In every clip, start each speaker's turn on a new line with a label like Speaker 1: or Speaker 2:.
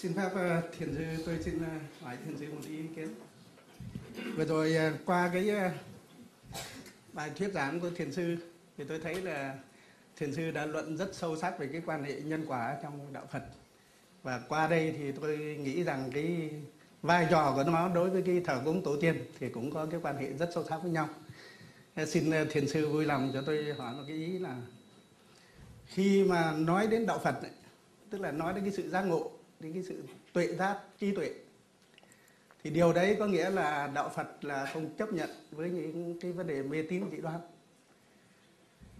Speaker 1: Xin phép uh, thiền sư tôi xin uh, hỏi thiền sư một ý kiến. Vừa rồi uh, qua cái uh, bài thuyết giảng của thiền sư thì tôi thấy là thiền sư đã luận rất sâu sắc về cái quan hệ nhân quả trong đạo Phật. Và qua đây thì tôi nghĩ rằng cái vai trò của nó đối với cái thờ cúng tổ tiên thì cũng có cái quan hệ rất sâu sắc với nhau. Xin thiền sư vui lòng cho tôi hỏi một cái ý là khi mà nói đến đạo Phật ấy, tức là nói đến cái sự giác ngộ đến cái sự tuệ giác, trí tuệ. Thì điều đấy có nghĩa là đạo Phật là không chấp nhận với những cái vấn đề mê tín dị đoan.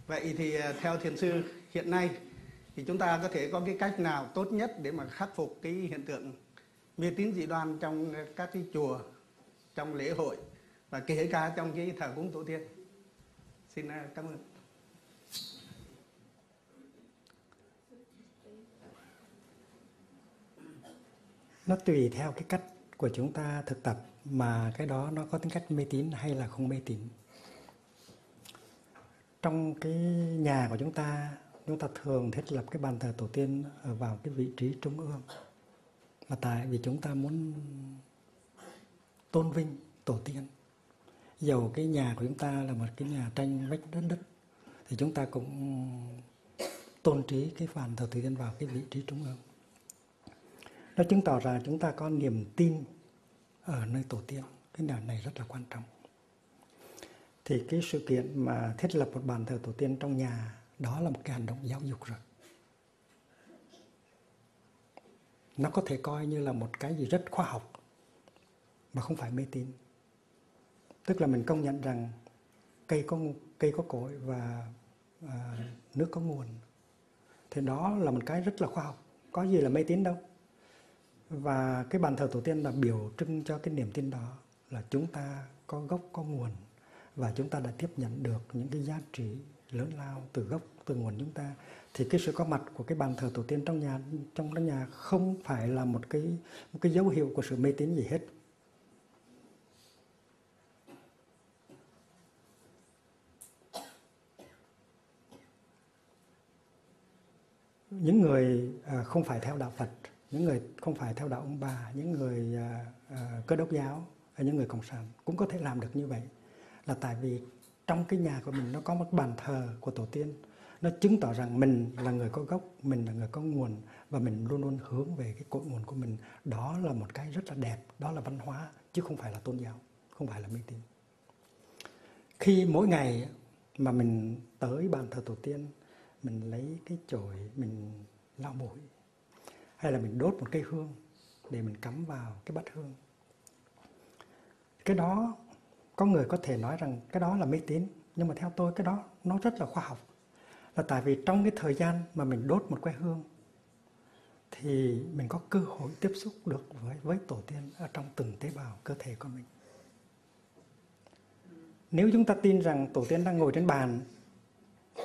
Speaker 1: Vậy thì à, theo thiền sư, hiện nay thì chúng ta có thể có cái cách nào tốt nhất để mà khắc phục cái hiện tượng mê tín dị đoan trong các cái chùa, trong lễ hội và kể cả trong cái thờ cúng tổ tiên? Xin à, cảm ơn.
Speaker 2: Nó tùy theo cái cách của chúng ta thực tập mà cái đó nó có tính cách mê tín hay là không mê tín. Trong cái nhà của chúng ta chúng ta thường thiết lập cái bàn thờ tổ tiên ở vào cái vị trí trung ương. Mà tại vì chúng ta muốn tôn vinh tổ tiên. Dầu cái nhà của chúng ta là một cái nhà tranh vách đất đất, thì chúng ta cũng tôn trí cái bàn thờ tổ tiên vào cái vị trí trung ương nó chứng tỏ rằng chúng ta có niềm tin ở nơi tổ tiên. Cái điều này rất là quan trọng. Thì cái sự kiện mà thiết lập một bàn thờ tổ tiên trong nhà đó là một cái hành động giáo dục rồi. Nó có thể coi như là một cái gì rất khoa học mà không phải mê tín. Tức là mình công nhận rằng cây có cây có cội và à, nước có nguồn. Thì đó là một cái rất là khoa học. Có gì là mê tín đâu và cái bàn thờ tổ tiên là biểu trưng cho cái niềm tin đó, là chúng ta có gốc, có nguồn, và chúng ta đã tiếp nhận được những cái giá trị lớn lao từ gốc, từ nguồn chúng ta. Thì cái sự có mặt của cái bàn thờ tổ tiên trong nhà, trong cái nhà không phải là một cái một cái dấu hiệu của sự mê tín gì hết. Những người à, không phải theo đạo Phật những người không phải theo đạo ông bà những người uh, cơ đốc giáo hay những người cộng sản cũng có thể làm được như vậy. Là tại vì trong cái nhà của mình nó có một bàn thờ của tổ tiên. Nó chứng tỏ rằng mình là người có gốc mình là người có nguồn và mình luôn luôn hướng về cái cội nguồn của mình. Đó là một cái rất là đẹp đó là văn hóa chứ không phải là tôn giáo không phải là mê tín. Khi mỗi ngày mà mình tới bàn thờ tổ tiên mình lấy cái chổi mình lau mũi hay là mình đốt một cây hương để mình cắm vào cái bát hương. Cái đó, có người có thể nói rằng cái đó là mê tín, nhưng mà theo tôi cái đó nó rất là khoa học. Là tại vì trong cái thời gian mà mình đốt một que hương, thì mình có cơ hội tiếp xúc được với với tổ tiên ở trong từng tế bào cơ thể của mình. Nếu chúng ta tin rằng tổ tiên đang ngồi trên bàn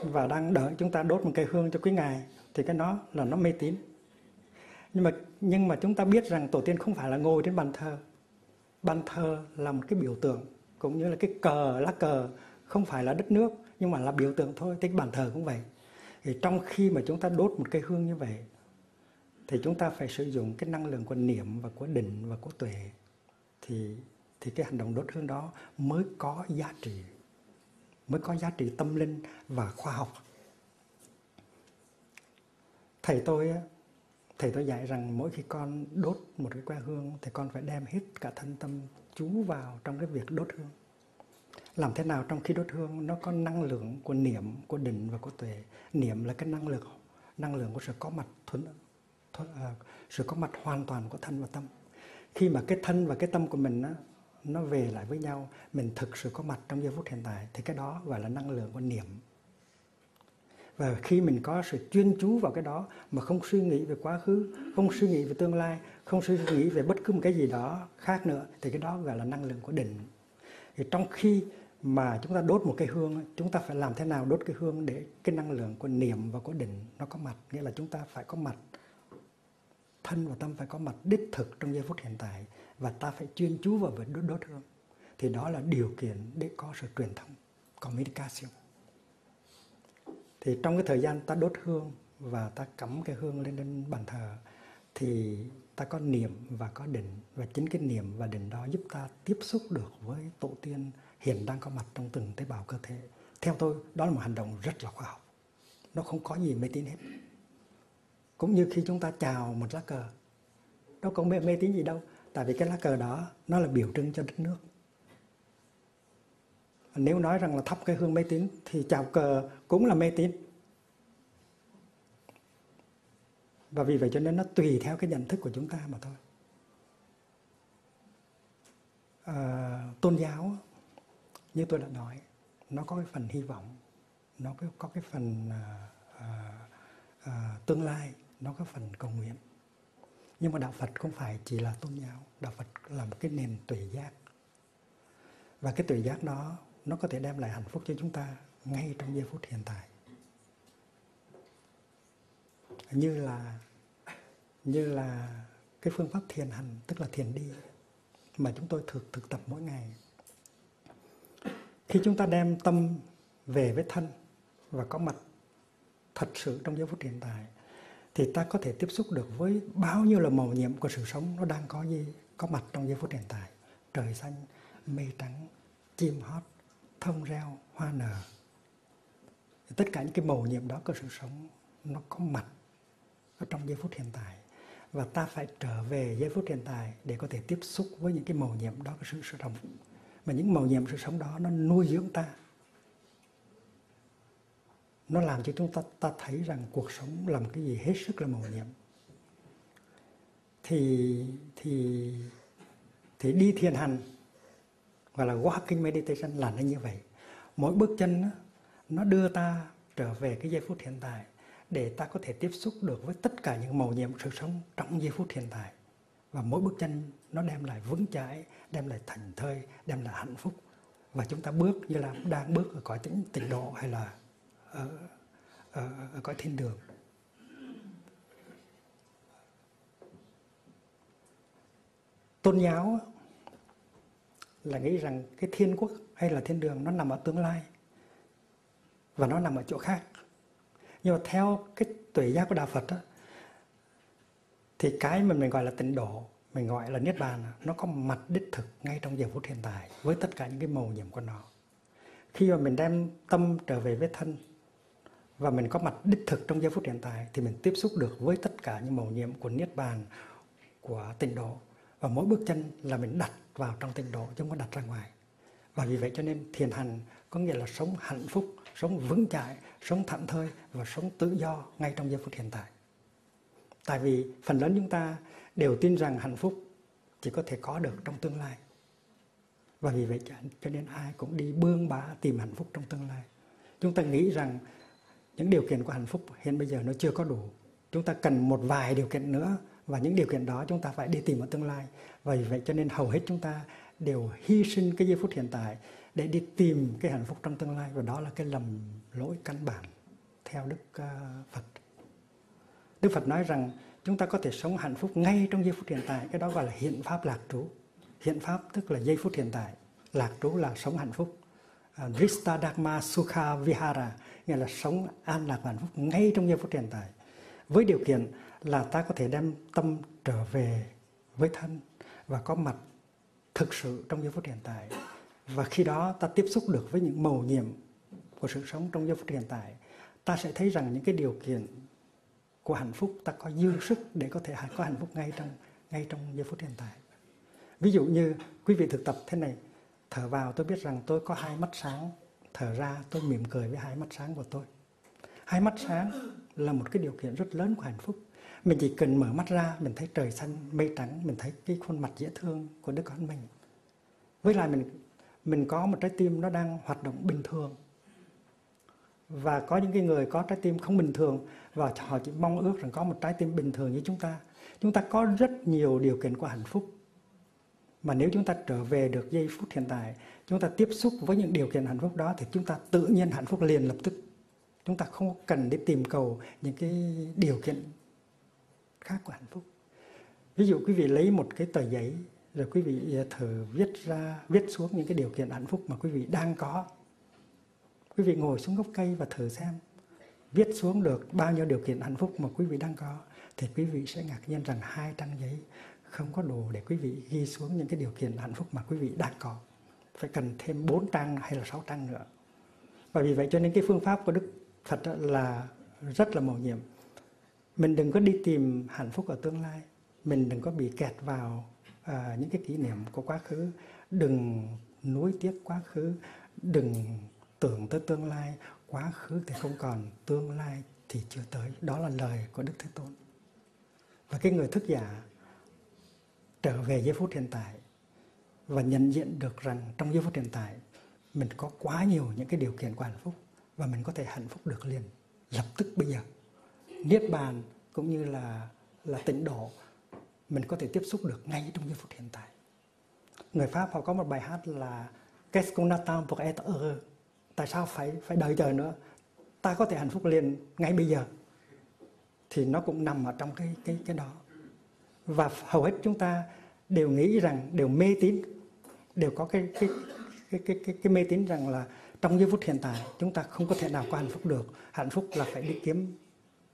Speaker 2: và đang đợi chúng ta đốt một cây hương cho quý ngài, thì cái đó là nó mê tín nhưng mà nhưng mà chúng ta biết rằng tổ tiên không phải là ngồi trên bàn thờ. Bàn thờ là một cái biểu tượng, cũng như là cái cờ, lá cờ, không phải là đất nước, nhưng mà là biểu tượng thôi, thì bàn thờ cũng vậy. Thì trong khi mà chúng ta đốt một cây hương như vậy, thì chúng ta phải sử dụng cái năng lượng của niệm và của định và của tuệ. Thì thì cái hành động đốt hương đó mới có giá trị, mới có giá trị tâm linh và khoa học. Thầy tôi thầy tôi dạy rằng mỗi khi con đốt một cái que hương thì con phải đem hết cả thân tâm chú vào trong cái việc đốt hương. Làm thế nào trong khi đốt hương nó có năng lượng của niệm của định và của tuệ. Niệm là cái năng lượng năng lượng của sự có mặt thuần, thuần à, sự có mặt hoàn toàn của thân và tâm. Khi mà cái thân và cái tâm của mình á, nó về lại với nhau mình thực sự có mặt trong giây phút hiện tại thì cái đó gọi là năng lượng của niệm và khi mình có sự chuyên chú vào cái đó mà không suy nghĩ về quá khứ không suy nghĩ về tương lai không suy nghĩ về bất cứ một cái gì đó khác nữa thì cái đó gọi là năng lượng của định. Thì trong khi mà chúng ta đốt một cái hương chúng ta phải làm thế nào đốt cái hương để cái năng lượng của niệm và của định nó có mặt? Nghĩa là chúng ta phải có mặt thân và tâm phải có mặt đích thực trong giây phút hiện tại và ta phải chuyên chú vào việc đốt, đốt hương. Thì đó là điều kiện để có sự truyền thông communication thì trong cái thời gian ta đốt hương và ta cắm cái hương lên lên bàn thờ thì ta có niệm và có định. Và chính cái niệm và định đó giúp ta tiếp xúc được với tổ tiên hiện đang có mặt trong từng tế bào cơ thể. Theo tôi đó là một hành động rất là khoa học. Nó không có gì mê tín hết. Cũng như khi chúng ta chào một lá cờ đâu có mê, mê tín gì đâu. Tại vì cái lá cờ đó nó là biểu trưng cho đất nước nếu nói rằng là thắp cái hương mê tín thì chào cờ cũng là mê tín. Và vì vậy cho nên nó tùy theo cái nhận thức của chúng ta mà thôi. À, tôn giáo như tôi đã nói nó có cái phần hy vọng nó có cái phần à, à, à, tương lai nó có phần cầu nguyện. Nhưng mà đạo phật không phải chỉ là tôn giáo đạo phật là một cái nền tuệ giác. Và cái tuệ giác đó nó có thể đem lại hạnh phúc cho chúng ta ngay trong giây phút hiện tại. Như là như là cái phương pháp thiền hành, tức là thiền đi, mà chúng tôi thực thực tập mỗi ngày. Khi chúng ta đem tâm về với thân và có mặt thật sự trong giây phút hiện tại, thì ta có thể tiếp xúc được với bao nhiêu là màu nhiệm của sự sống nó đang có gì, có mặt trong giây phút hiện tại. Trời xanh, mây trắng, chim hót thông reo, hoa nở. Tất cả những cái màu nhiệm đó của sự sống, nó có mặt ở trong giây phút hiện tại. Và ta phải trở về giây phút hiện tại để có thể tiếp xúc với những cái màu nhiệm đó của sự sống. Mà những màu nhiệm sự sống đó, nó nuôi dưỡng ta. Nó làm cho chúng ta ta thấy rằng cuộc sống là một cái gì hết sức là màu nhiệm. Thì thì thì đi thiền hành gọi là walking meditation là nó như vậy. Mỗi bước chân nó đưa ta trở về cái giây phút hiện tại để ta có thể tiếp xúc được với tất cả những màu nhiệm sự sống trong giây phút hiện tại. Và mỗi bước chân nó đem lại vững chãi đem lại thành thơi đem lại hạnh phúc. Và chúng ta bước như là đang bước ở cõi tĩnh tịnh độ hay là ở, ở, ở cõi thiên đường. Tôn giáo là nghĩ rằng cái thiên quốc hay là thiên đường nó nằm ở tương lai và nó nằm ở chỗ khác. Nhưng mà theo cái tuệ giác của đạo Phật đó, thì cái mà mình gọi là tịnh độ mình gọi là niết bàn nó có mặt đích thực ngay trong giờ phút hiện tại với tất cả những cái màu nhiệm của nó. Khi mà mình đem tâm trở về với thân và mình có mặt đích thực trong giây phút hiện tại thì mình tiếp xúc được với tất cả những màu nhiệm của niết bàn của tịnh độ và mỗi bước chân là mình đặt vào trong tịnh độ chứ không có đặt ra ngoài. Và vì vậy cho nên thiền hành có nghĩa là sống hạnh phúc, sống vững chãi, sống thảnh thơi và sống tự do ngay trong giây phút hiện tại. Tại vì phần lớn chúng ta đều tin rằng hạnh phúc chỉ có thể có được trong tương lai. Và vì vậy cho nên ai cũng đi bươn bá tìm hạnh phúc trong tương lai. Chúng ta nghĩ rằng những điều kiện của hạnh phúc hiện bây giờ nó chưa có đủ. Chúng ta cần một vài điều kiện nữa và những điều kiện đó chúng ta phải đi tìm ở tương lai và vì vậy cho nên hầu hết chúng ta đều hy sinh cái giây phút hiện tại để đi tìm cái hạnh phúc trong tương lai và đó là cái lầm lỗi căn bản theo Đức à, Phật. Đức Phật nói rằng chúng ta có thể sống hạnh phúc ngay trong giây phút hiện tại, cái đó gọi là hiện pháp lạc trú. Hiện pháp tức là giây phút hiện tại, lạc trú là sống hạnh phúc. À, uh, Drista Dharma Sukha Vihara nghĩa là sống an lạc và hạnh phúc ngay trong giây phút hiện tại. Với điều kiện là ta có thể đem tâm trở về với thân và có mặt thực sự trong giây phút hiện tại. Và khi đó ta tiếp xúc được với những màu nhiệm của sự sống trong giây phút hiện tại, ta sẽ thấy rằng những cái điều kiện của hạnh phúc ta có dư sức để có thể có hạnh phúc ngay trong ngay trong giây phút hiện tại. Ví dụ như quý vị thực tập thế này, thở vào tôi biết rằng tôi có hai mắt sáng, thở ra tôi mỉm cười với hai mắt sáng của tôi. Hai mắt sáng là một cái điều kiện rất lớn của hạnh phúc mình chỉ cần mở mắt ra, mình thấy trời xanh, mây trắng, mình thấy cái khuôn mặt dễ thương của đứa con mình. Với lại mình mình có một trái tim nó đang hoạt động bình thường. Và có những cái người có trái tim không bình thường và họ chỉ mong ước rằng có một trái tim bình thường như chúng ta. Chúng ta có rất nhiều điều kiện của hạnh phúc. Mà nếu chúng ta trở về được giây phút hiện tại, chúng ta tiếp xúc với những điều kiện hạnh phúc đó thì chúng ta tự nhiên hạnh phúc liền lập tức. Chúng ta không cần đi tìm cầu những cái điều kiện khác của hạnh phúc. Ví dụ quý vị lấy một cái tờ giấy, rồi quý vị à, thử viết ra, viết xuống những cái điều kiện hạnh phúc mà quý vị đang có. Quý vị ngồi xuống gốc cây và thử xem, viết xuống được bao nhiêu điều kiện hạnh phúc mà quý vị đang có, thì quý vị sẽ ngạc nhiên rằng hai trang giấy không có đủ để quý vị ghi xuống những cái điều kiện hạnh phúc mà quý vị đang có. Phải cần thêm 4 trang hay là 6 trang nữa. Và vì vậy cho nên cái phương pháp của Đức Phật là rất là mầu nhiệm mình đừng có đi tìm hạnh phúc ở tương lai. Mình đừng có bị kẹt vào à, những cái kỷ niệm của quá khứ. Đừng nuối tiếc quá khứ. Đừng tưởng tới tương lai. Quá khứ thì không còn tương lai thì chưa tới. Đó là lời của đức thế tôn. Và cái người thức giả trở về giây phút hiện tại và nhận diện được rằng trong giây phút hiện tại mình có quá nhiều những cái điều kiện của hạnh phúc và mình có thể hạnh phúc được liền. Lập tức bây giờ niết bàn cũng như là là tịnh độ mình có thể tiếp xúc được ngay trong giây phút hiện tại. Người pháp họ có một bài hát là qu'est-ce qu'on attend pour être heureux? Tại sao phải phải đợi chờ nữa? Ta có thể hạnh phúc liền ngay bây giờ. Thì nó cũng nằm ở trong cái cái cái đó. Và hầu hết chúng ta đều nghĩ rằng đều mê tín đều có cái cái cái cái cái, cái mê tín rằng là trong giây phút hiện tại chúng ta không có thể nào có hạnh phúc được. Hạnh phúc là phải đi kiếm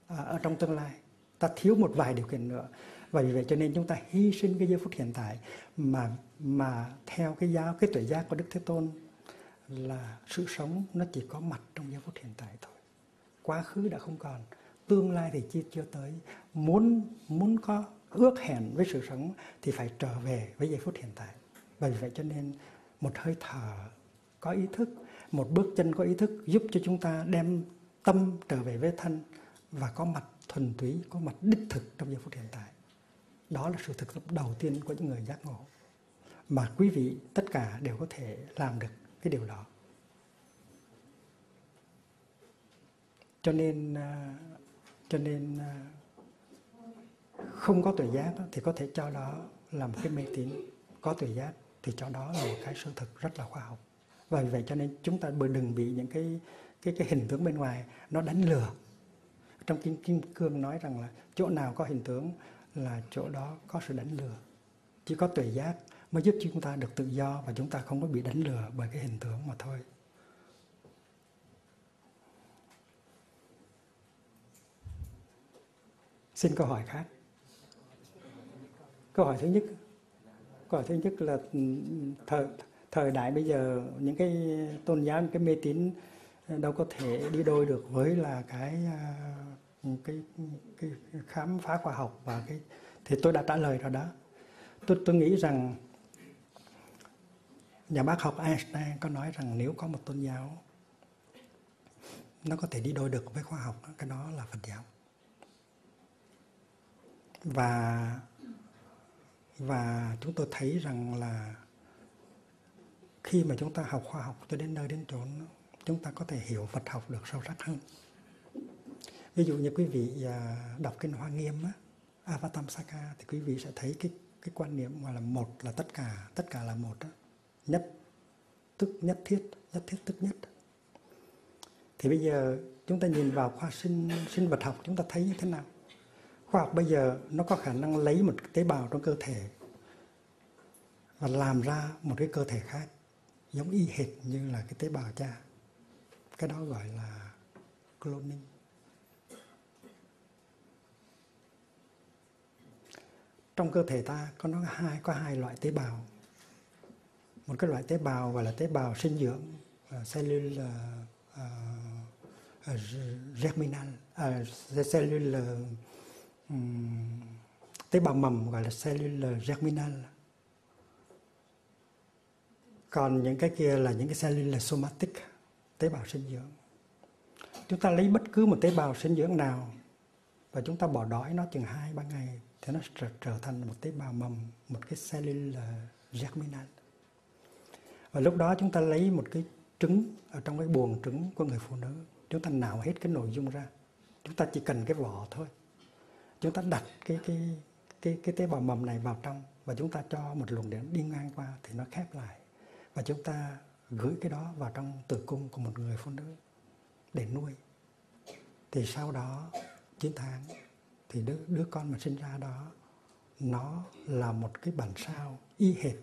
Speaker 2: À, ở trong tương lai. Ta thiếu một vài điều kiện nữa. Và vì vậy cho nên chúng ta hy sinh cái giây phút hiện tại mà mà theo cái giáo cái tuệ giác của đức thế tôn là sự sống nó chỉ có mặt trong giây phút hiện tại thôi. Quá khứ đã không còn, tương lai thì chưa chưa tới. Muốn muốn có ước hẹn với sự sống thì phải trở về với giây phút hiện tại. Bởi vậy cho nên một hơi thở có ý thức, một bước chân có ý thức giúp cho chúng ta đem tâm trở về với thân và có mặt thuần túy, có mặt đích thực trong giây phút hiện tại. Đó là sự thực tập đầu tiên của những người giác ngộ. Mà quý vị, tất cả đều có thể làm được cái điều đó. Cho nên à, cho nên à, không có tuệ giác thì có thể cho đó là một cái mê tín. Có tuệ giác thì cho đó là một cái sự thực rất là khoa học. Và vì vậy cho nên chúng ta đừng bị những cái cái cái hình tướng bên ngoài nó đánh lừa trong kinh kim cương nói rằng là chỗ nào có hình tướng là chỗ đó có sự đánh lừa. Chỉ có tuệ giác mới giúp chúng ta được tự do và chúng ta không có bị đánh lừa bởi cái hình tướng mà thôi. Xin câu hỏi khác. Câu hỏi thứ nhất, câu hỏi thứ nhất là ừ, thời thời đại bây giờ những cái tôn giáo, những cái mê tín đâu có thể đi đôi được với là cái à, cái, cái khám phá khoa học và cái thì tôi đã trả lời rồi đó. Tôi tôi nghĩ rằng nhà bác học Einstein có nói rằng nếu có một tôn giáo nó có thể đi đôi được với khoa học cái đó là Phật giáo. Và và chúng tôi thấy rằng là khi mà chúng ta học khoa học cho đến nơi đến chốn chúng ta có thể hiểu Phật học được sâu sắc hơn ví dụ như quý vị à, đọc kinh Hoa Nghiêm á, Avatamsaka thì quý vị sẽ thấy cái cái quan niệm gọi là một là tất cả tất cả là một đó. nhất tức nhất thiết nhất thiết tức nhất. Thì bây giờ chúng ta nhìn vào khoa sinh sinh vật học chúng ta thấy như thế nào? Khoa học bây giờ nó có khả năng lấy một tế bào trong cơ thể và làm ra một cái cơ thể khác giống y hệt như là cái tế bào cha. Cái đó gọi là cloning. Trong cơ thể ta có nó hai có hai loại tế bào. Một cái loại tế bào gọi là tế bào sinh dưỡng à, uh, cellular uh, à, uh, à, germinal uh, cellular um, tế bào mầm gọi là cellular germinal. Còn những cái kia là những cái cellular somatic tế bào sinh dưỡng. Chúng ta lấy bất cứ một tế bào sinh dưỡng nào và chúng ta bỏ đói nó chừng hai ba ngày thì nó trở, trở thành một tế bào mầm một cái cellule germinal. Và lúc đó chúng ta lấy một cái trứng ở trong cái buồng trứng của người phụ nữ chúng ta nào hết cái nội dung ra. Chúng ta chỉ cần cái vỏ thôi. Chúng ta đặt cái cái cái cái tế bào mầm này vào trong và chúng ta cho một luồng điện đi ngang qua thì nó khép lại. Và chúng ta gửi cái đó vào trong tử cung của một người phụ nữ để nuôi. Thì sau đó 9 tháng thì đứa, đứa con mà sinh ra đó nó là một cái bản sao y hệt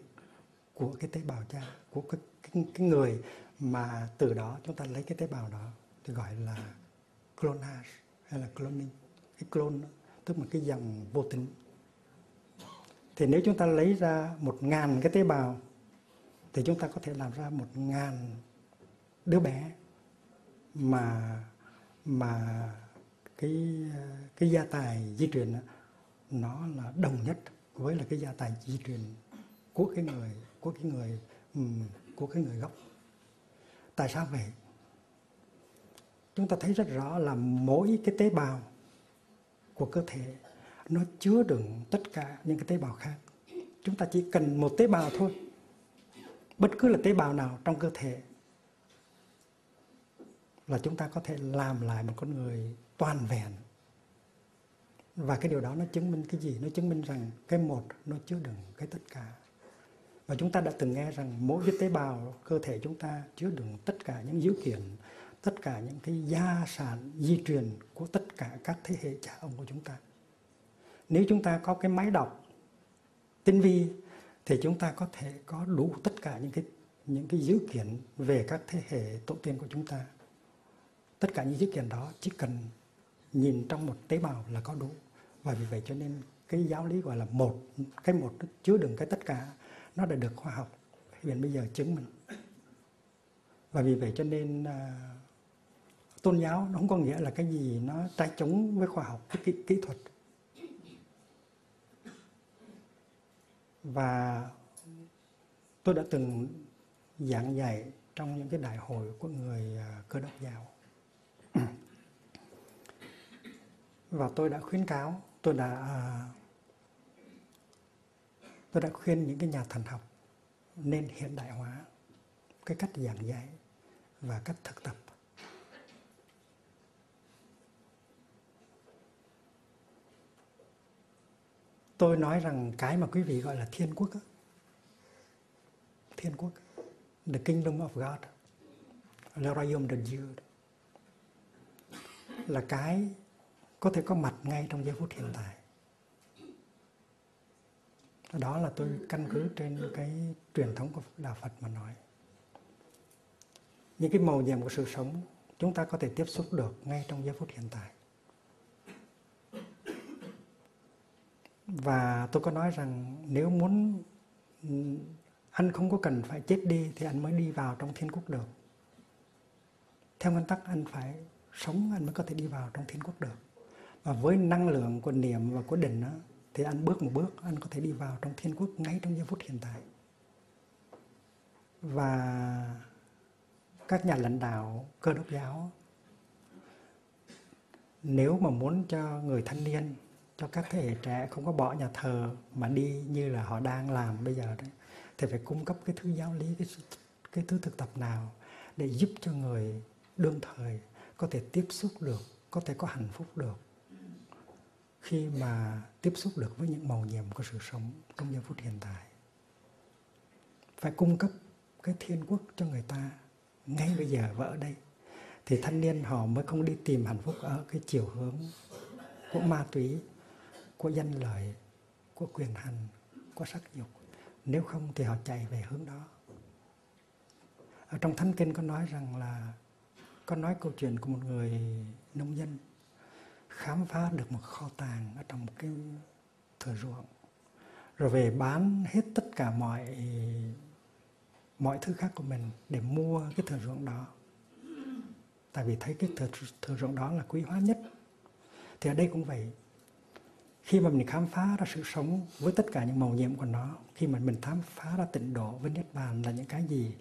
Speaker 2: của cái tế bào cha của cái, cái, cái người mà từ đó chúng ta lấy cái tế bào đó thì gọi là clonage hay là cloning cái clone tức là cái dòng vô tính. Thì nếu chúng ta lấy ra một ngàn cái tế bào thì chúng ta có thể làm ra một ngàn đứa bé mà mà cái à, cái gia tài di truyền đó, nó là đồng nhất với là cái gia tài di truyền của cái người của cái người của cái người gốc. Tại sao vậy? Chúng ta thấy rất rõ là mỗi cái tế bào của cơ thể nó chứa đựng tất cả những cái tế bào khác. Chúng ta chỉ cần một tế bào thôi. Bất cứ là tế bào nào trong cơ thể là chúng ta có thể làm lại một con người toàn vẹn. Và cái điều đó nó chứng minh cái gì? Nó chứng minh rằng cái một nó chứa đựng cái tất cả. Và chúng ta đã từng nghe rằng mỗi cái tế bào cơ thể chúng ta chứa đựng tất cả những dữ kiện, tất cả những cái gia sản di truyền của tất cả các thế hệ cha ông của chúng ta. Nếu chúng ta có cái máy đọc tinh vi, thì chúng ta có thể có đủ tất cả những cái những cái dữ kiện về các thế hệ tổ tiên của chúng ta. Tất cả những dữ kiện đó chỉ cần nhìn trong một tế bào là có đủ. Và vì vậy cho nên cái giáo lý gọi là một cái một nó chứa đựng cái tất cả nó đã được khoa học hiện bây giờ chứng minh. Và vì vậy cho nên à, tôn giáo nó không có nghĩa là cái gì nó trái chống với khoa học với kỹ, kỹ thuật. Và tôi đã từng giảng dạy trong những cái đại hội của người à, cơ đốc giáo và tôi đã khuyến cáo, tôi đã à, tôi đã khuyên những cái nhà thần học nên hiện đại hóa cái cách giảng dạy và cách thực tập. Tôi nói rằng cái mà quý vị gọi là thiên quốc thiên quốc, the kingdom of God là royaume de Dieu là cái có thể có mặt ngay trong giây phút hiện tại. Đó là tôi căn cứ trên cái truyền thống của đạo Phật mà nói. Những cái màu nhiệm của sự sống, chúng ta có thể tiếp xúc được ngay trong giây phút hiện tại. Và tôi có nói rằng nếu muốn anh không có cần phải chết đi thì anh mới đi vào trong thiên quốc được. Theo nguyên tắc, anh phải sống, anh mới có thể đi vào trong thiên quốc được và với năng lượng của niệm và của định đó, thì anh bước một bước anh có thể đi vào trong thiên quốc ngay trong giây phút hiện tại. Và các nhà lãnh đạo cơ đốc giáo nếu mà muốn cho người thanh niên cho các thế hệ trẻ không có bỏ nhà thờ mà đi như là họ đang làm bây giờ đấy thì phải cung cấp cái thứ giáo lý cái cái thứ thực tập nào để giúp cho người đương thời có thể tiếp xúc được có thể có hạnh phúc được khi mà tiếp xúc được với những màu nhiệm của sự sống trong giây phút hiện tại, phải cung cấp cái thiên quốc cho người ta ngay bây giờ và ở đây, thì thanh niên họ mới không đi tìm hạnh phúc ở cái chiều hướng của ma túy, của danh lợi, của quyền hành, của sắc dục. Nếu không thì họ chạy về hướng đó. Ở trong thánh kinh có nói rằng là, có nói câu chuyện của một người nông dân khám phá được một kho tàng ở trong một cái thửa ruộng. Rồi về bán hết tất cả mọi mọi thứ khác của mình để mua cái thửa ruộng đó. Tại vì thấy cái thửa, thửa ruộng đó là quý hóa nhất. Thì ở đây cũng vậy. Khi mà mình khám phá ra sự sống với tất cả những màu nhiệm của nó khi mà mình khám phá ra tịnh độ với niết bàn là những cái gì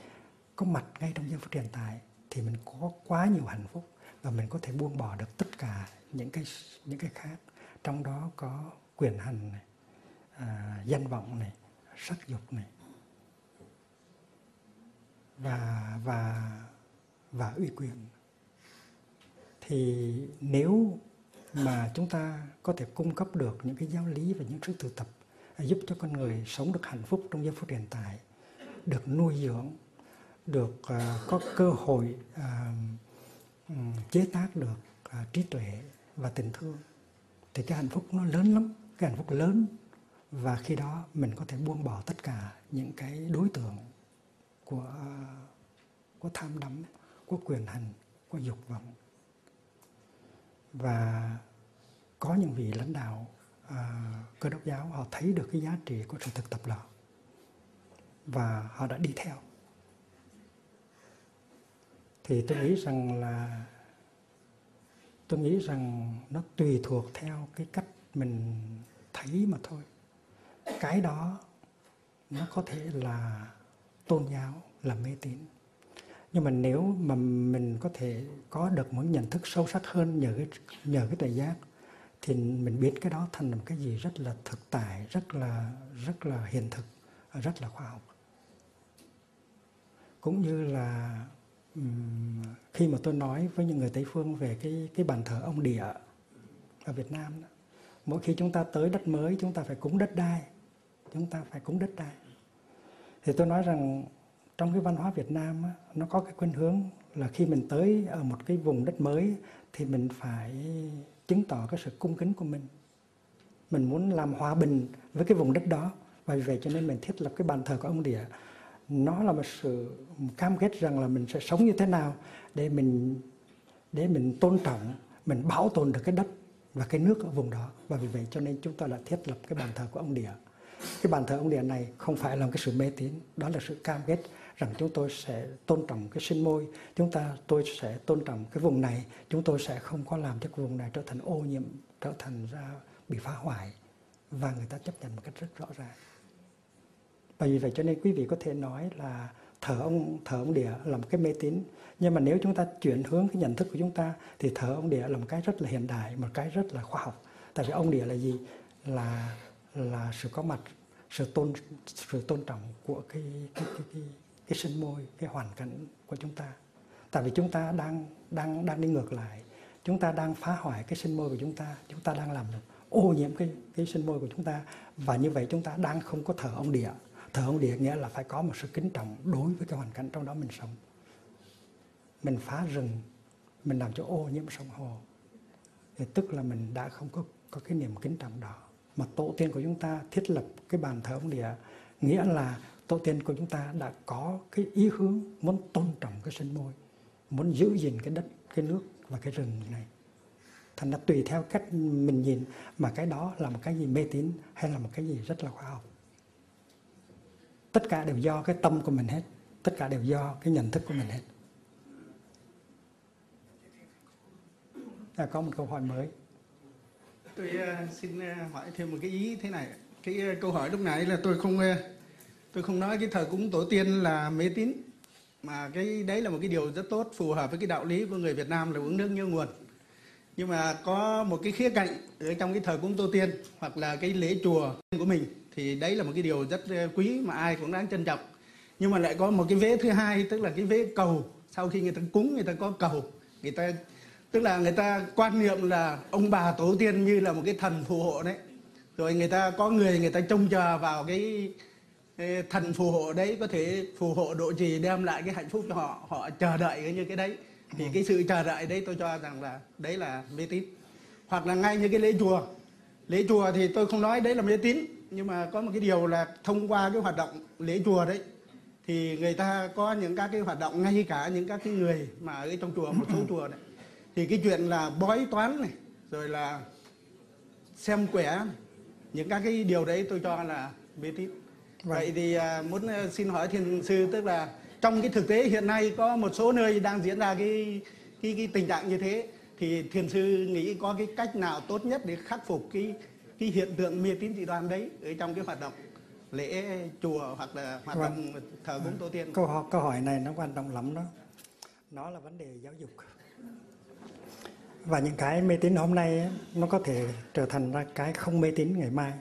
Speaker 2: có mặt ngay trong giây phút hiện tại thì mình có quá nhiều hạnh phúc và mình có thể buông bỏ được tất cả những cái những cái khác. Trong đó có quyền hành này à, danh vọng này sắc dục này. Và và và uy quyền. Thì nếu mà chúng ta có thể cung cấp được những cái giáo lý và những sự thực tập à, giúp cho con người sống được hạnh phúc trong giây phút hiện tại được nuôi dưỡng được uh, có cơ hội uh, chế tác được uh, trí tuệ và tình thương. Thì cái hạnh phúc nó lớn lắm cái hạnh phúc lớn. Và khi đó mình có thể buông bỏ tất cả những cái đối tượng của của tham đắm của quyền hành của dục vọng. Và có những vị lãnh đạo à, cơ đốc giáo họ thấy được cái giá trị của sự thực tập đó và họ đã đi theo. Thì tôi nghĩ rằng là tôi nghĩ rằng nó tùy thuộc theo cái cách mình thấy mà thôi. Cái đó nó có thể là tôn giáo, là mê tín. Nhưng mà nếu mà mình có thể có được một nhận thức sâu sắc hơn nhờ cái nhờ cái tuệ giác, thì mình biến cái đó thành một cái gì rất là thực tại, rất là rất là hiện thực, rất là khoa học. Cũng như là khi mà tôi nói với những người tây phương về cái cái bàn thờ ông địa ở Việt Nam đó, mỗi khi chúng ta tới đất mới chúng ta phải cúng đất đai chúng ta phải cúng đất đai. Thì tôi nói rằng trong cái văn hóa Việt Nam á, nó có cái khuynh hướng là khi mình tới ở một cái vùng đất mới thì mình phải chứng tỏ cái sự cung kính của mình. Mình muốn làm hòa bình với cái vùng đất đó. Và vì vậy cho nên mình thiết lập cái bàn thờ của ông địa nó là một sự cam kết rằng là mình sẽ sống như thế nào để mình để mình tôn trọng, mình bảo tồn được cái đất và cái nước ở vùng đó. Và vì vậy cho nên chúng ta đã thiết lập cái bàn thờ của ông địa. Cái bàn thờ ông địa này không phải là một cái sự mê tín, đó là sự cam kết rằng chúng tôi sẽ tôn trọng cái sinh môi, chúng ta, tôi sẽ tôn trọng cái vùng này, chúng tôi sẽ không có làm cho cái vùng này trở thành ô nhiễm, trở thành ra bị phá hoại. Và người ta chấp nhận một cách rất rõ ràng bởi vì vậy cho nên quý vị có thể nói là thờ ông thờ ông địa là một cái mê tín. Nhưng mà nếu chúng ta chuyển hướng cái nhận thức của chúng ta thì thờ ông địa là một cái rất là hiện đại một cái rất là khoa học. Tại vì ông địa là gì? Là là sự có mặt sự tôn sự tôn trọng của cái cái cái cái, cái sinh môi cái hoàn cảnh của chúng ta. Tại vì chúng ta đang đang đang đi ngược lại. Chúng ta đang phá hoại cái sinh môi của chúng ta. Chúng ta đang làm ô nhiễm cái cái sinh môi của chúng ta. Và như vậy chúng ta đang không có thờ ông địa thờ ông địa nghĩa là phải có một sự kính trọng đối với cái hoàn cảnh trong đó mình sống. Mình phá rừng, mình làm cho ô nhiễm sông hồ. Thì tức là mình đã không có có cái niềm kính trọng đó. Mà tổ tiên của chúng ta thiết lập cái bàn thờ ông địa nghĩa là tổ tiên của chúng ta đã có cái ý hướng muốn tôn trọng cái sinh môi, muốn giữ gìn cái đất, cái nước và cái rừng này. Thành ra tùy theo cách mình nhìn mà cái đó là một cái gì mê tín hay là một cái gì rất là khoa học tất cả đều do cái tâm của mình hết. Tất cả đều do cái nhận thức của mình hết. À, có một câu hỏi mới.
Speaker 1: Tôi uh, xin uh, hỏi thêm một cái ý thế này. Cái uh, câu hỏi lúc nãy là tôi không uh, tôi không nói cái thờ cúng tổ tiên là mê tín mà cái đấy là một cái điều rất tốt phù hợp với cái đạo lý của người Việt Nam là uống nước như nguồn. Nhưng mà có một cái khía cạnh ở trong cái thờ cúng tổ tiên hoặc là cái lễ chùa của mình thì đấy là một cái điều rất quý mà ai cũng đáng trân trọng. Nhưng mà lại có một cái vế thứ hai tức là cái vế cầu. Sau khi người ta cúng người ta có cầu. Người ta tức là người ta quan niệm là ông bà tổ tiên như là một cái thần phù hộ đấy. Rồi người ta có người người ta trông chờ vào cái, cái thần phù hộ đấy có thể phù hộ độ trì đem lại cái hạnh phúc cho họ. Họ chờ đợi như cái đấy. Thì cái sự chờ đợi đấy tôi cho rằng là đấy là mê tín. Hoặc là ngay như cái lễ chùa. Lễ chùa thì tôi không nói đấy là mê tín nhưng mà có một cái điều là thông qua cái hoạt động lễ chùa đấy thì người ta có những các cái hoạt động ngay cả những các cái người mà ở trong chùa một số chùa này thì cái chuyện là bói toán này rồi là xem quẻ này, những các cái điều đấy tôi cho là mê tín
Speaker 2: Vâng.
Speaker 1: vậy thì à, muốn à, xin hỏi thiền sư tức là trong cái thực tế hiện nay có một số nơi đang diễn ra cái cái cái tình trạng như thế thì thiền sư nghĩ có cái cách nào tốt nhất để khắc phục cái cái hiện tượng mê tín dị đoan đấy ở trong cái hoạt động lễ chùa hoặc là hoạt
Speaker 2: Vâng.
Speaker 1: động thờ cúng tổ tiên.
Speaker 2: Câu hỏi câu hỏi này nó quan trọng lắm đó. Nó là vấn đề giáo dục. Và những cái mê tín hôm nay nó có thể trở thành ra cái không mê tín ngày mai.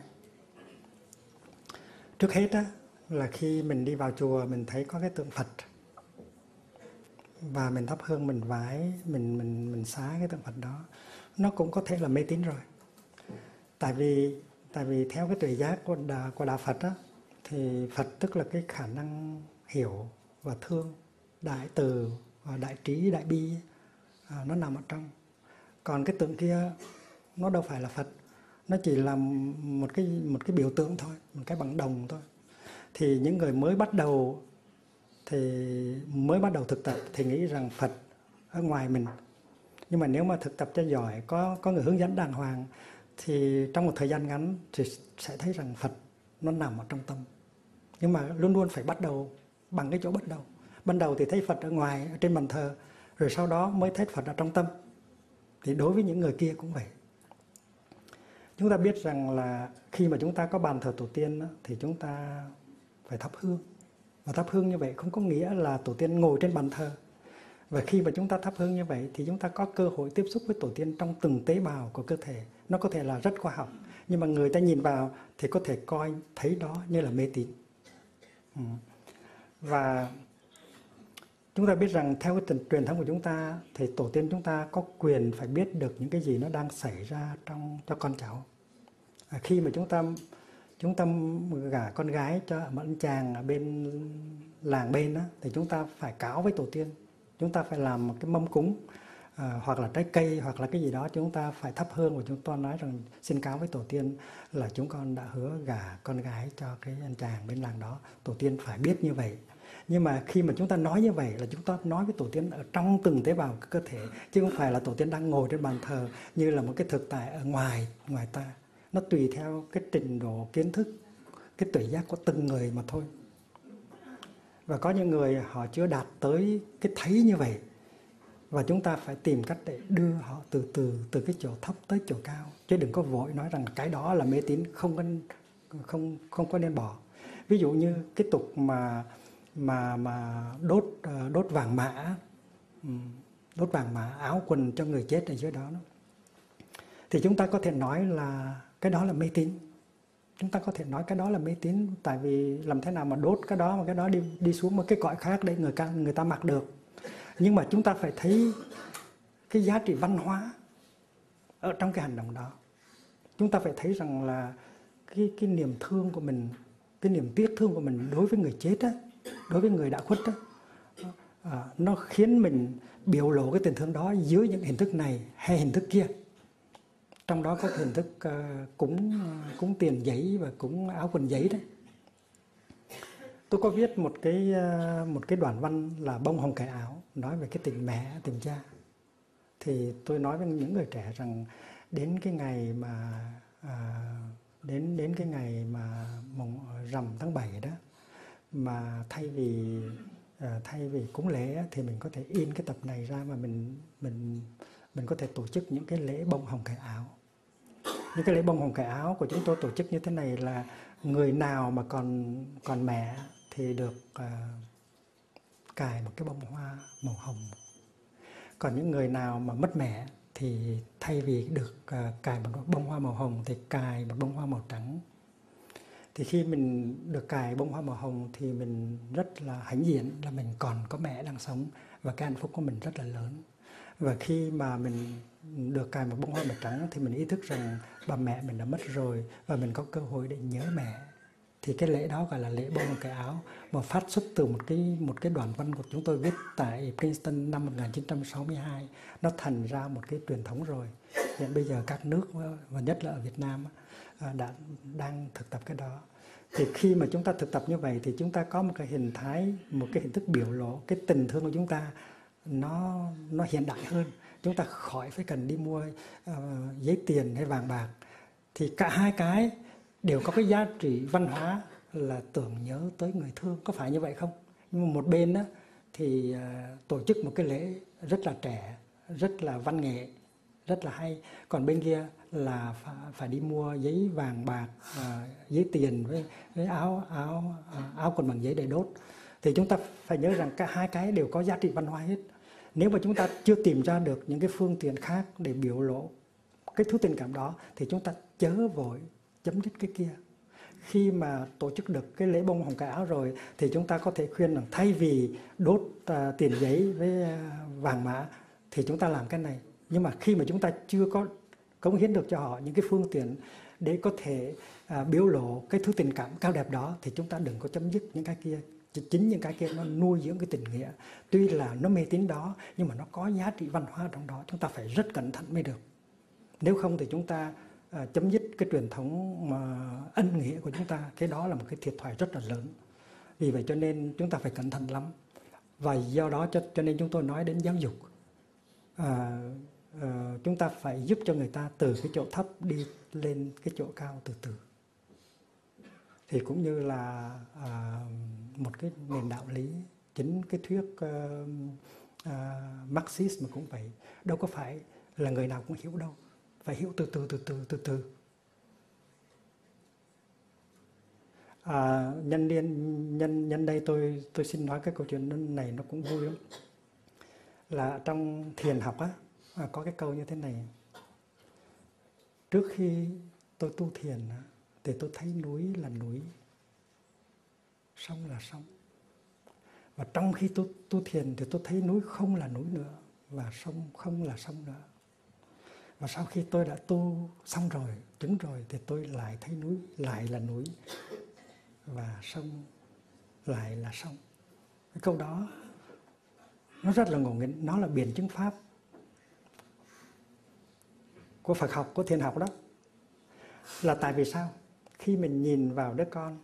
Speaker 2: Trước hết á, là khi mình đi vào chùa mình thấy có cái tượng phật. Và mình thắp hương mình vái mình mình mình xá cái tượng phật đó. Nó cũng có thể là mê tín rồi tại vì tại vì theo cái tuệ giác của đạo, của đạo Phật á, thì Phật tức là cái khả năng hiểu và thương đại từ và đại trí đại bi à, nó nằm ở trong. Còn cái tượng kia nó đâu phải là Phật nó chỉ là một cái một cái biểu tượng thôi một cái bằng đồng thôi. Thì những người mới bắt đầu thì mới bắt đầu thực tập thì nghĩ rằng Phật ở ngoài mình. Nhưng mà nếu mà thực tập cho giỏi có có người hướng dẫn đàng hoàng thì trong một thời gian ngắn thì sẽ thấy rằng Phật nó nằm ở trong tâm. Nhưng mà luôn luôn phải bắt đầu bằng cái chỗ bắt đầu. Ban đầu thì thấy Phật ở ngoài, ở trên bàn thờ, rồi sau đó mới thấy Phật ở trong tâm. Thì đối với những người kia cũng vậy. Chúng ta biết rằng là khi mà chúng ta có bàn thờ tổ tiên thì chúng ta phải thắp hương. Và thắp hương như vậy không có nghĩa là tổ tiên ngồi trên bàn thờ và khi mà chúng ta thắp hương như vậy thì chúng ta có cơ hội tiếp xúc với tổ tiên trong từng tế bào của cơ thể. Nó có thể là rất khoa học nhưng mà người ta nhìn vào thì có thể coi thấy đó như là mê tín. Ừ. Và chúng ta biết rằng theo cái truyền thống của chúng ta thì tổ tiên chúng ta có quyền phải biết được những cái gì nó đang xảy ra trong cho con cháu. À, khi mà chúng ta chúng ta gả con gái cho một anh chàng ở bên làng bên đó, thì chúng ta phải cáo với tổ tiên chúng ta phải làm một cái mâm cúng à, hoặc là trái cây hoặc là cái gì đó chúng ta phải thắp hương và chúng ta nói rằng xin cáo với tổ tiên là chúng con đã hứa gả con gái cho cái anh chàng bên làng đó. Tổ tiên phải biết như vậy. Nhưng mà khi mà chúng ta nói như vậy là chúng ta nói với tổ tiên ở trong từng tế bào cơ thể chứ không phải là tổ tiên đang ngồi trên bàn thờ như là một cái thực tại ở ngoài ngoài ta. Nó tùy theo cái trình độ kiến thức cái tuệ giác của từng người mà thôi và có những người họ chưa đạt tới cái thấy như vậy. Và chúng ta phải tìm cách để đưa họ từ từ từ cái chỗ thấp tới chỗ cao. Chứ đừng có vội nói rằng cái đó là mê tín, không có, không không có nên bỏ. Ví dụ như cái tục mà mà mà đốt ờ, đốt vàng mã đốt vàng mã áo quần cho người chết ở dưới đó, thì chúng ta có thể nói là cái đó là mê tín chúng ta có thể nói cái đó là mê tín tại vì làm thế nào mà đốt cái đó mà cái đó đi đi xuống một cái cõi khác để người ta người ta mặc được. Nhưng mà chúng ta phải thấy cái giá trị văn hóa ở trong cái hành động đó. Chúng ta phải thấy rằng là cái cái niềm thương của mình cái niềm tiếc thương của mình đối với người chết á đối với người đã khuất á à, nó khiến mình biểu lộ cái tình thương đó dưới những hình thức này hay hình thức kia trong đó có hình thức uh, cúng ờ, cúng tiền giấy và cúng áo quần giấy đấy. Tôi có viết một cái uh, một cái đoạn văn là bông hồng cải áo nói về cái tình mẹ tình cha. Thì tôi nói với những người trẻ rằng đến cái ngày mà à, đến đến cái ngày mà mùng rằm tháng 7 đó mà thay vì à, thay vì cúng lễ thì mình có thể in cái tập này ra mà mình mình mình có thể tổ chức những cái lễ bông hồng cải áo. Những cái lễ bông hồng cải áo của chúng tôi tổ chức như thế này là người nào mà còn còn mẹ thì được uh, cài một cái bông hoa màu hồng. Còn những người nào mà mất mẹ thì thay vì được uh, cài một bông hoa màu hồng thì cài một bông hoa màu trắng. Thì khi mình được cài bông hoa màu hồng thì mình rất là hãnh diện là mình còn có mẹ đang sống và cái hạnh phúc của mình rất là lớn và khi mà mình được cài một bông hoa màu trắng thì mình ý thức rằng bà mẹ mình đã mất rồi và mình có cơ hội để nhớ mẹ. Thì cái lễ đó gọi là lễ bông cái áo mà phát xuất từ một cái một cái đoạn văn của chúng tôi viết tại Princeton năm 1962 nó thành ra một cái truyền thống rồi. Hiện bây giờ các nước, và nhất là ở Việt Nam à, đã đang thực tập cái đó. Thì khi mà chúng ta thực tập như vậy thì chúng ta có một cái hình thái, một cái hình thức biểu lộ cái tình thương của chúng ta nó nó hiện đại hơn. Chúng ta khỏi phải cần đi mua uh, giấy tiền hay vàng bạc. Thì cả hai cái đều có cái giá trị văn hóa là tưởng nhớ tới người thương. Có phải như vậy không? Nhưng mà một bên đó thì uh, tổ chức một cái lễ rất là trẻ rất là văn nghệ rất là hay. Còn bên kia là phải, phải đi mua giấy vàng bạc uh, giấy tiền với, với áo áo uh, áo quần bằng giấy để đốt. Thì chúng ta phải nhớ rằng cả hai cái đều có giá trị văn hóa hết nếu mà chúng ta chưa tìm ra được những cái phương tiện khác để biểu lộ cái thứ tình cảm đó thì chúng ta chớ vội chấm dứt cái kia. Khi mà tổ chức được cái lễ bông hồng cải áo rồi thì chúng ta có thể khuyên rằng thay vì đốt uh, tiền giấy với uh, vàng mã thì chúng ta làm cái này. Nhưng mà khi mà chúng ta chưa có cống hiến được cho họ những cái phương tiện để có thể uh, biểu lộ cái thứ tình cảm cao đẹp đó thì chúng ta đừng có chấm dứt những cái kia chính những cái kia nó nuôi dưỡng cái tình nghĩa. Tuy là nó mê tín đó nhưng mà nó có giá trị văn hóa trong đó chúng ta phải rất cẩn thận mới được. Nếu không thì chúng ta à, chấm dứt cái truyền thống mà ân nghĩa của chúng ta. Cái đó là một cái thiệt thòi rất là lớn. Vì vậy cho nên chúng ta phải cẩn thận lắm. Và do đó cho cho nên chúng tôi nói đến giáo dục. À, uh, chúng ta phải giúp cho người ta từ cái chỗ thấp đi lên cái chỗ cao từ từ. Thì cũng như là uh, một cái nền đạo lý chính cái thuyết uh, uh, Marxist mà cũng vậy. Đâu có phải là người nào cũng hiểu đâu phải hiểu từ từ từ từ từ từ. À, nhân liên nhân nhân đây tôi tôi xin nói cái câu chuyện này nó cũng vui lắm. Là trong thiền học á à, có cái câu như thế này. Trước khi tôi tu thiền thì tôi thấy núi là núi xong là sông và trong khi tôi tu thiền thì tôi thấy núi không là núi nữa và sông không là sông nữa. Và sau khi tôi đã tu xong rồi, chứng rồi thì tôi lại thấy núi, lại là núi và sông lại là sông. Cái câu đó nó rất là ngộ nghĩnh, nó là biển chứng pháp của Phật học, của thiền học đó. Là tại vì sao? Khi mình nhìn vào đứa con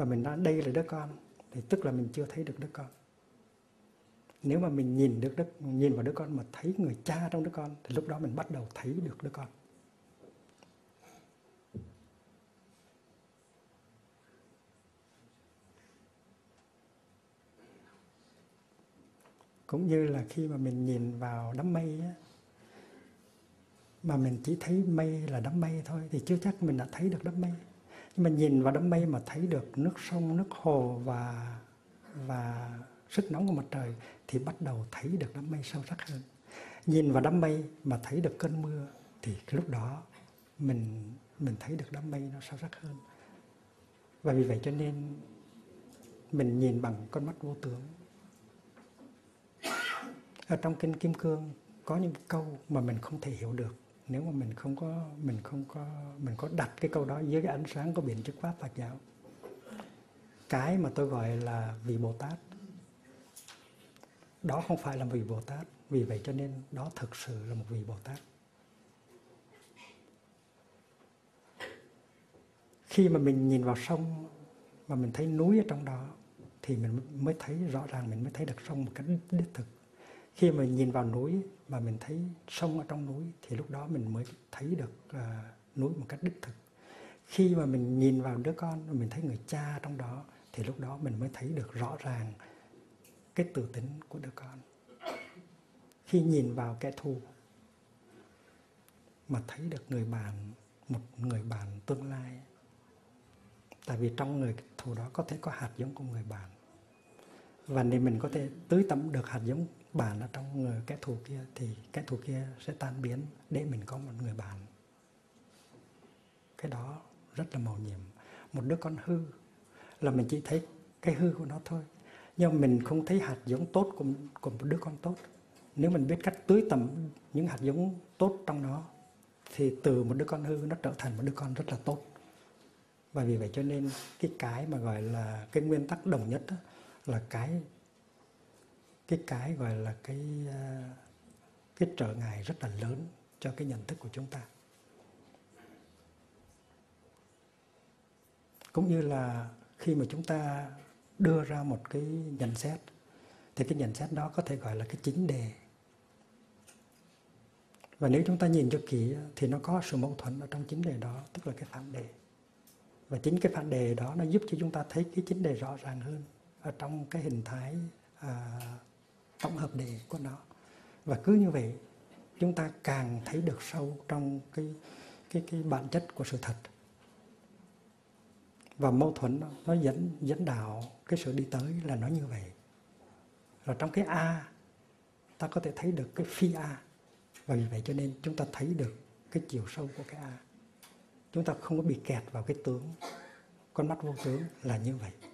Speaker 2: và mình nói đây là đứa con. Thì tức là mình chưa thấy được đứa con. Nếu mà mình nhìn được đứa, nhìn vào đứa con mà thấy người cha trong đứa con thì lúc đó mình bắt đầu thấy được đứa con. Cũng như là khi mà mình nhìn vào đám mây á, mà mình chỉ thấy mây là đám mây thôi thì chưa chắc mình đã thấy được đám mây mình nhìn vào đám mây mà thấy được nước sông, nước hồ và và sức nóng của mặt trời thì bắt đầu thấy được đám mây sâu sắc hơn. Nhìn vào đám mây mà thấy được cơn mưa thì cái lúc đó mình mình thấy được đám mây nó sâu sắc hơn. Và vì vậy cho nên mình nhìn bằng con mắt vô tướng. Ở trong kinh kim cương có những câu mà mình không thể hiểu được nếu mà mình không có, mình không có, mình có đặt cái câu đó dưới cái ánh sáng của biển chức pháp Phật giáo. Cái mà tôi gọi là vị Bồ Tát. Đó không phải là vị Bồ Tát. Vì vậy cho nên đó thực sự là một vị Bồ Tát. Khi mà mình nhìn vào sông mà mình thấy núi ở trong đó, thì mình mới thấy rõ ràng, mình mới thấy được sông một cách đích thực khi mà nhìn vào núi mà mình thấy sông ở trong núi thì lúc đó mình mới thấy được uh, núi một cách đích thực. Khi mà mình nhìn vào đứa con mình thấy người cha trong đó thì lúc đó mình mới thấy được rõ ràng cái tự tính của đứa con. Khi nhìn vào kẻ thù mà thấy được người bạn một người bạn tương lai tại vì trong người thù đó có thể có hạt giống của người bạn. Và nếu mình có thể tưới tắm được hạt giống bạn ở trong người kẻ thù kia thì kẻ thù kia sẽ tan biến để mình có một người bạn. Cái đó rất là màu nhiệm. Một đứa con hư là mình chỉ thấy cái hư của nó thôi. Nhưng mình không thấy hạt giống tốt của, của một đứa con tốt. Nếu mình biết cách tưới tầm những hạt giống tốt trong nó thì từ một đứa con hư nó trở thành một đứa con rất là tốt. Và vì vậy cho nên cái cái mà gọi là cái nguyên tắc đồng nhất đó, là cái cái cái gọi là cái ờ, cái trở ngại rất là lớn cho cái nhận thức của chúng ta. Cũng như là khi mà chúng ta đưa ra một cái nhận xét thì cái nhận xét đó có thể gọi là cái chính đề. Và nếu chúng ta nhìn cho kỹ thì nó có sự mâu thuẫn ở trong chính đề đó tức là cái phản đề. Và chính cái phản đề đó nó giúp cho chúng ta thấy cái chính đề rõ ràng hơn ở trong cái hình thái à, tổng hợp đề của nó. Và cứ như vậy, chúng ta càng thấy được sâu trong cái cái cái bản chất của sự thật. Và mâu thuẫn nó dẫn dẫn đạo cái sự đi tới là nó như vậy. Rồi trong cái a, ta có thể thấy được cái phi a. Và vì vậy cho nên chúng ta thấy được cái chiều sâu của cái a. Chúng ta không có bị kẹt vào cái tướng, con mắt vô tướng là như vậy.